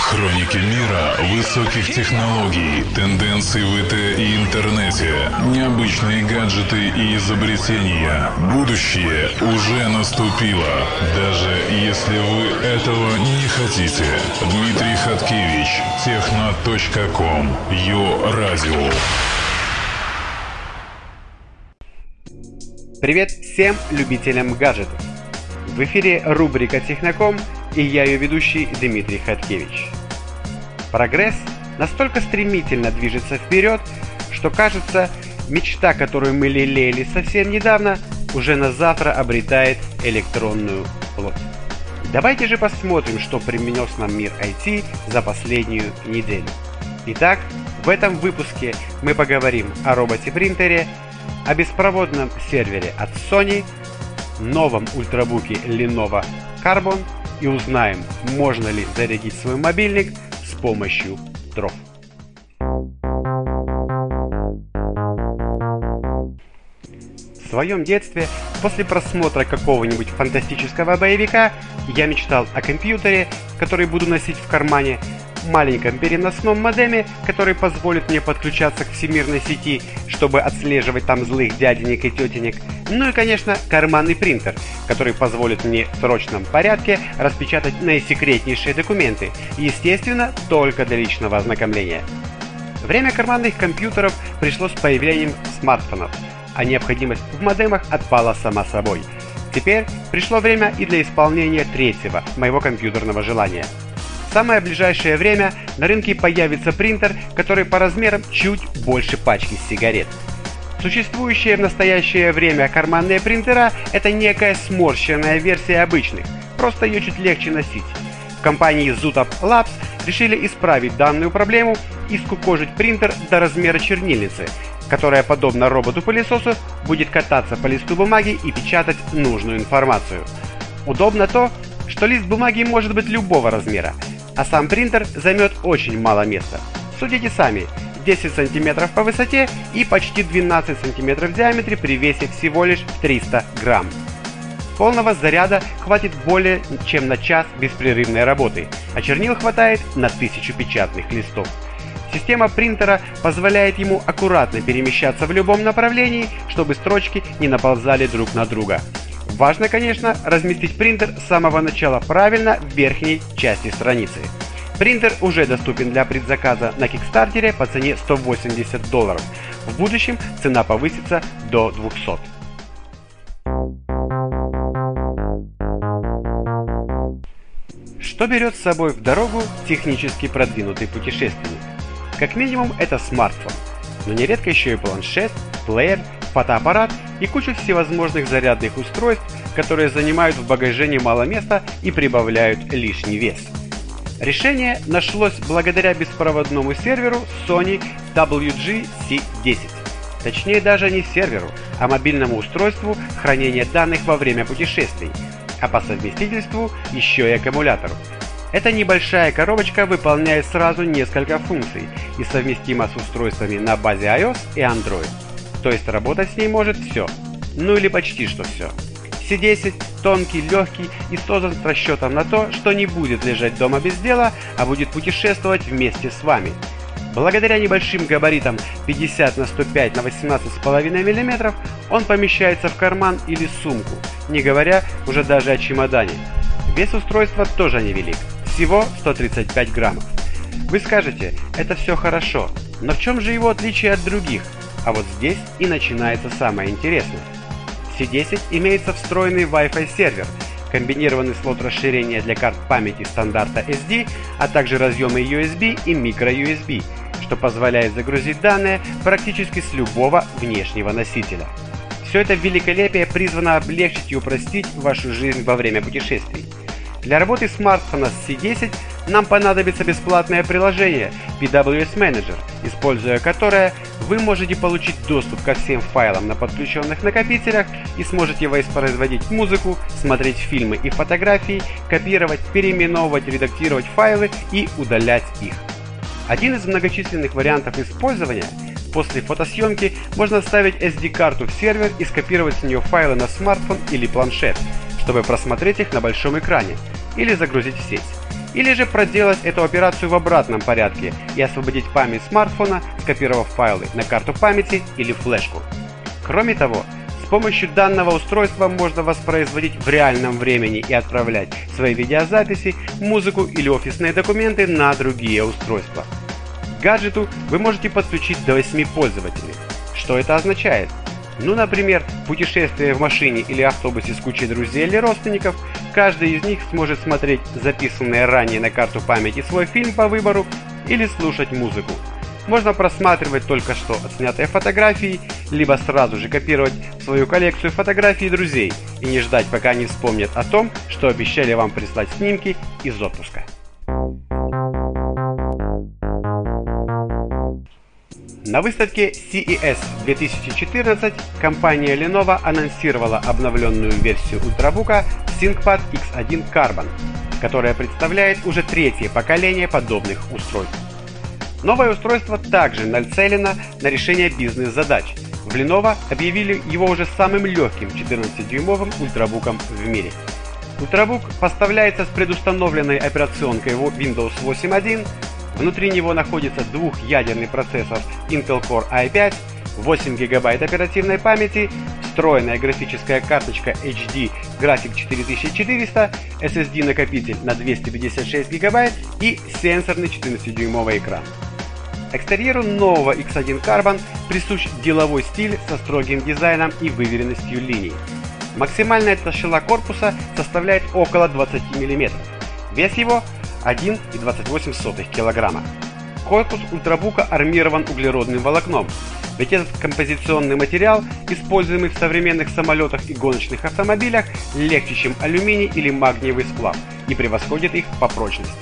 Хроники мира высоких технологий, тенденций в ИТ и интернете, необычные гаджеты и изобретения. Будущее уже наступило, даже если вы этого не хотите. Дмитрий Хаткевич, техно.ком, Йо Радио. Привет всем любителям гаджетов! В эфире рубрика «Техноком» и я ее ведущий Дмитрий Хаткевич. Прогресс настолько стремительно движется вперед, что кажется, мечта, которую мы лелеяли совсем недавно, уже на завтра обретает электронную плоть. Давайте же посмотрим, что принес нам мир IT за последнюю неделю. Итак, в этом выпуске мы поговорим о роботе-принтере, о беспроводном сервере от Sony, новом ультрабуке Lenovo Carbon и узнаем, можно ли зарядить свой мобильник с помощью дров. В своем детстве, после просмотра какого-нибудь фантастического боевика, я мечтал о компьютере, который буду носить в кармане, маленьком переносном модеме, который позволит мне подключаться к всемирной сети, чтобы отслеживать там злых дяденек и тетенек. Ну и, конечно, карманный принтер, который позволит мне в срочном порядке распечатать наисекретнейшие документы, естественно, только для личного ознакомления. Время карманных компьютеров пришло с появлением смартфонов, а необходимость в модемах отпала сама собой. Теперь пришло время и для исполнения третьего моего компьютерного желания – в самое ближайшее время на рынке появится принтер, который по размерам чуть больше пачки сигарет. Существующие в настоящее время карманные принтера – это некая сморщенная версия обычных, просто ее чуть легче носить. В компании Zutop Labs решили исправить данную проблему и скукожить принтер до размера чернильницы, которая, подобно роботу-пылесосу, будет кататься по листу бумаги и печатать нужную информацию. Удобно то, что лист бумаги может быть любого размера, а сам принтер займет очень мало места. Судите сами, 10 см по высоте и почти 12 см в диаметре при весе всего лишь 300 грамм. Полного заряда хватит более чем на час беспрерывной работы, а чернил хватает на 1000 печатных листов. Система принтера позволяет ему аккуратно перемещаться в любом направлении, чтобы строчки не наползали друг на друга. Важно, конечно, разместить принтер с самого начала правильно в верхней части страницы. Принтер уже доступен для предзаказа на Кикстартере по цене 180 долларов. В будущем цена повысится до 200. Что берет с собой в дорогу технически продвинутый путешественник? Как минимум это смартфон, но нередко еще и планшет, плеер фотоаппарат и кучу всевозможных зарядных устройств, которые занимают в багаже немало места и прибавляют лишний вес. Решение нашлось благодаря беспроводному серверу Sony WG-C10. Точнее даже не серверу, а мобильному устройству хранения данных во время путешествий, а по совместительству еще и аккумулятору. Эта небольшая коробочка выполняет сразу несколько функций и совместима с устройствами на базе iOS и Android. То есть работать с ней может все. Ну или почти что все. C10 тонкий, легкий и создан с расчетом на то, что не будет лежать дома без дела, а будет путешествовать вместе с вами. Благодаря небольшим габаритам 50 на 105 на 18,5 мм он помещается в карман или сумку, не говоря уже даже о чемодане. Вес устройства тоже невелик, всего 135 граммов. Вы скажете, это все хорошо, но в чем же его отличие от других – а вот здесь и начинается самое интересное. В C10 имеется встроенный Wi-Fi сервер, комбинированный слот расширения для карт памяти стандарта SD, а также разъемы USB и microUSB, что позволяет загрузить данные практически с любого внешнего носителя. Все это великолепие призвано облегчить и упростить вашу жизнь во время путешествий. Для работы смартфона с C10 нам понадобится бесплатное приложение PWS Manager, используя которое вы можете получить доступ ко всем файлам на подключенных накопителях и сможете воспроизводить музыку, смотреть фильмы и фотографии, копировать, переименовывать, редактировать файлы и удалять их. Один из многочисленных вариантов использования После фотосъемки можно вставить SD-карту в сервер и скопировать с нее файлы на смартфон или планшет, чтобы просмотреть их на большом экране, или загрузить в сеть. Или же проделать эту операцию в обратном порядке и освободить память смартфона, скопировав файлы на карту памяти или флешку. Кроме того, с помощью данного устройства можно воспроизводить в реальном времени и отправлять свои видеозаписи, музыку или офисные документы на другие устройства. К гаджету вы можете подключить до 8 пользователей. Что это означает? Ну, например, путешествие в машине или автобусе с кучей друзей или родственников, каждый из них сможет смотреть записанные ранее на карту памяти свой фильм по выбору или слушать музыку. Можно просматривать только что отснятые фотографии, либо сразу же копировать свою коллекцию фотографий друзей и не ждать, пока они вспомнят о том, что обещали вам прислать снимки из отпуска. На выставке CES 2014 компания Lenovo анонсировала обновленную версию ультрабука ThinkPad X1 Carbon, которая представляет уже третье поколение подобных устройств. Новое устройство также нацелено на решение бизнес-задач. В Lenovo объявили его уже самым легким 14-дюймовым ультрабуком в мире. Ультрабук поставляется с предустановленной операционкой Windows 8.1, Внутри него находится двухъядерный процессор Intel Core i5, 8 ГБ оперативной памяти, встроенная графическая карточка HD Graphic 4400, SSD-накопитель на 256 ГБ и сенсорный 14-дюймовый экран. Экстерьеру нового X1 Carbon присущ деловой стиль со строгим дизайном и выверенностью линий. Максимальная толщина корпуса составляет около 20 мм. Вес его 1,28 кг. Корпус ультрабука армирован углеродным волокном, ведь этот композиционный материал, используемый в современных самолетах и гоночных автомобилях, легче, чем алюминий или магниевый сплав и превосходит их по прочности.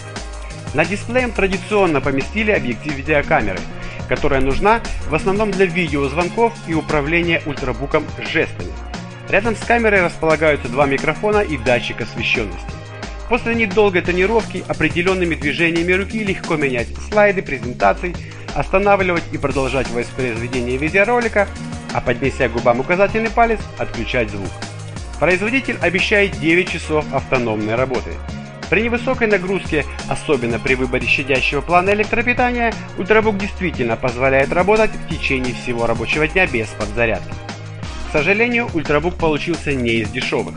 На дисплеем традиционно поместили объектив видеокамеры, которая нужна в основном для видеозвонков и управления ультрабуком жестами. Рядом с камерой располагаются два микрофона и датчик освещенности. После недолгой тренировки определенными движениями руки легко менять слайды презентаций, останавливать и продолжать воспроизведение видеоролика, а поднеся губам указательный палец, отключать звук. Производитель обещает 9 часов автономной работы. При невысокой нагрузке, особенно при выборе щадящего плана электропитания, ультрабук действительно позволяет работать в течение всего рабочего дня без подзарядки. К сожалению, ультрабук получился не из дешевых.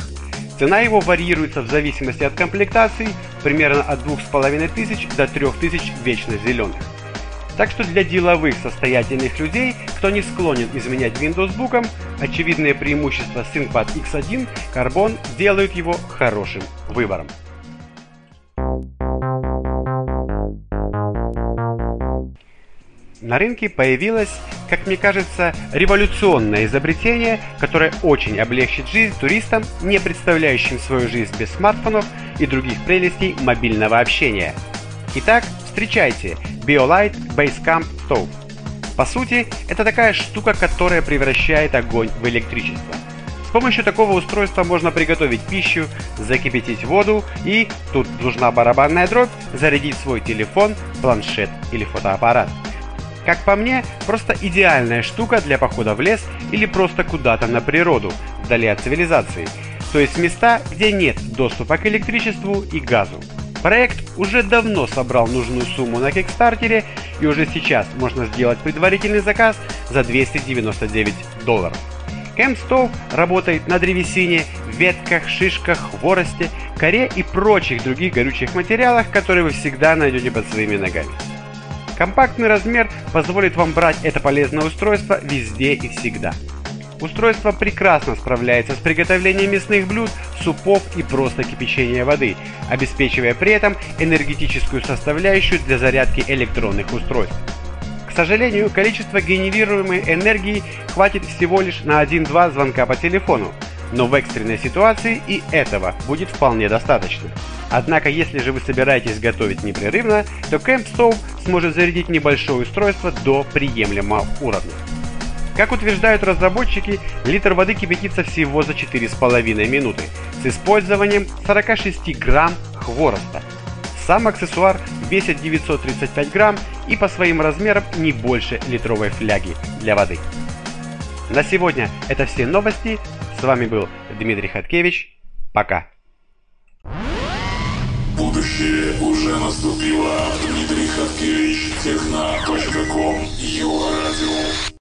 Цена его варьируется в зависимости от комплектации, примерно от 2500 до 3000 вечно зеленых. Так что для деловых состоятельных людей, кто не склонен изменять Windows Book, очевидные преимущества ThinkPad X1 Carbon делают его хорошим выбором. На рынке появилось, как мне кажется, революционное изобретение, которое очень облегчит жизнь туристам, не представляющим свою жизнь без смартфонов и других прелестей мобильного общения. Итак, встречайте BioLite Basecamp Stove. По сути, это такая штука, которая превращает огонь в электричество. С помощью такого устройства можно приготовить пищу, закипятить воду и, тут нужна барабанная дробь, зарядить свой телефон, планшет или фотоаппарат. Как по мне, просто идеальная штука для похода в лес или просто куда-то на природу, вдали от цивилизации, то есть места, где нет доступа к электричеству и газу. Проект уже давно собрал нужную сумму на Кикстартере и уже сейчас можно сделать предварительный заказ за 299 долларов. Camp Stove работает на древесине, ветках, шишках, хворосте, коре и прочих других горючих материалах, которые вы всегда найдете под своими ногами. Компактный размер позволит вам брать это полезное устройство везде и всегда. Устройство прекрасно справляется с приготовлением мясных блюд, супов и просто кипячения воды, обеспечивая при этом энергетическую составляющую для зарядки электронных устройств. К сожалению, количество генерируемой энергии хватит всего лишь на 1-2 звонка по телефону, но в экстренной ситуации и этого будет вполне достаточно. Однако, если же вы собираетесь готовить непрерывно, то Camp Stove сможет зарядить небольшое устройство до приемлемого уровня. Как утверждают разработчики, литр воды кипятится всего за 4,5 минуты с использованием 46 грамм хвороста. Сам аксессуар весит 935 грамм и по своим размерам не больше литровой фляги для воды. На сегодня это все новости. С вами был Дмитрий Хаткевич. Пока. Будущее уже наступило. Дмитрий Хаткевич, техна.ком, Юра Радио.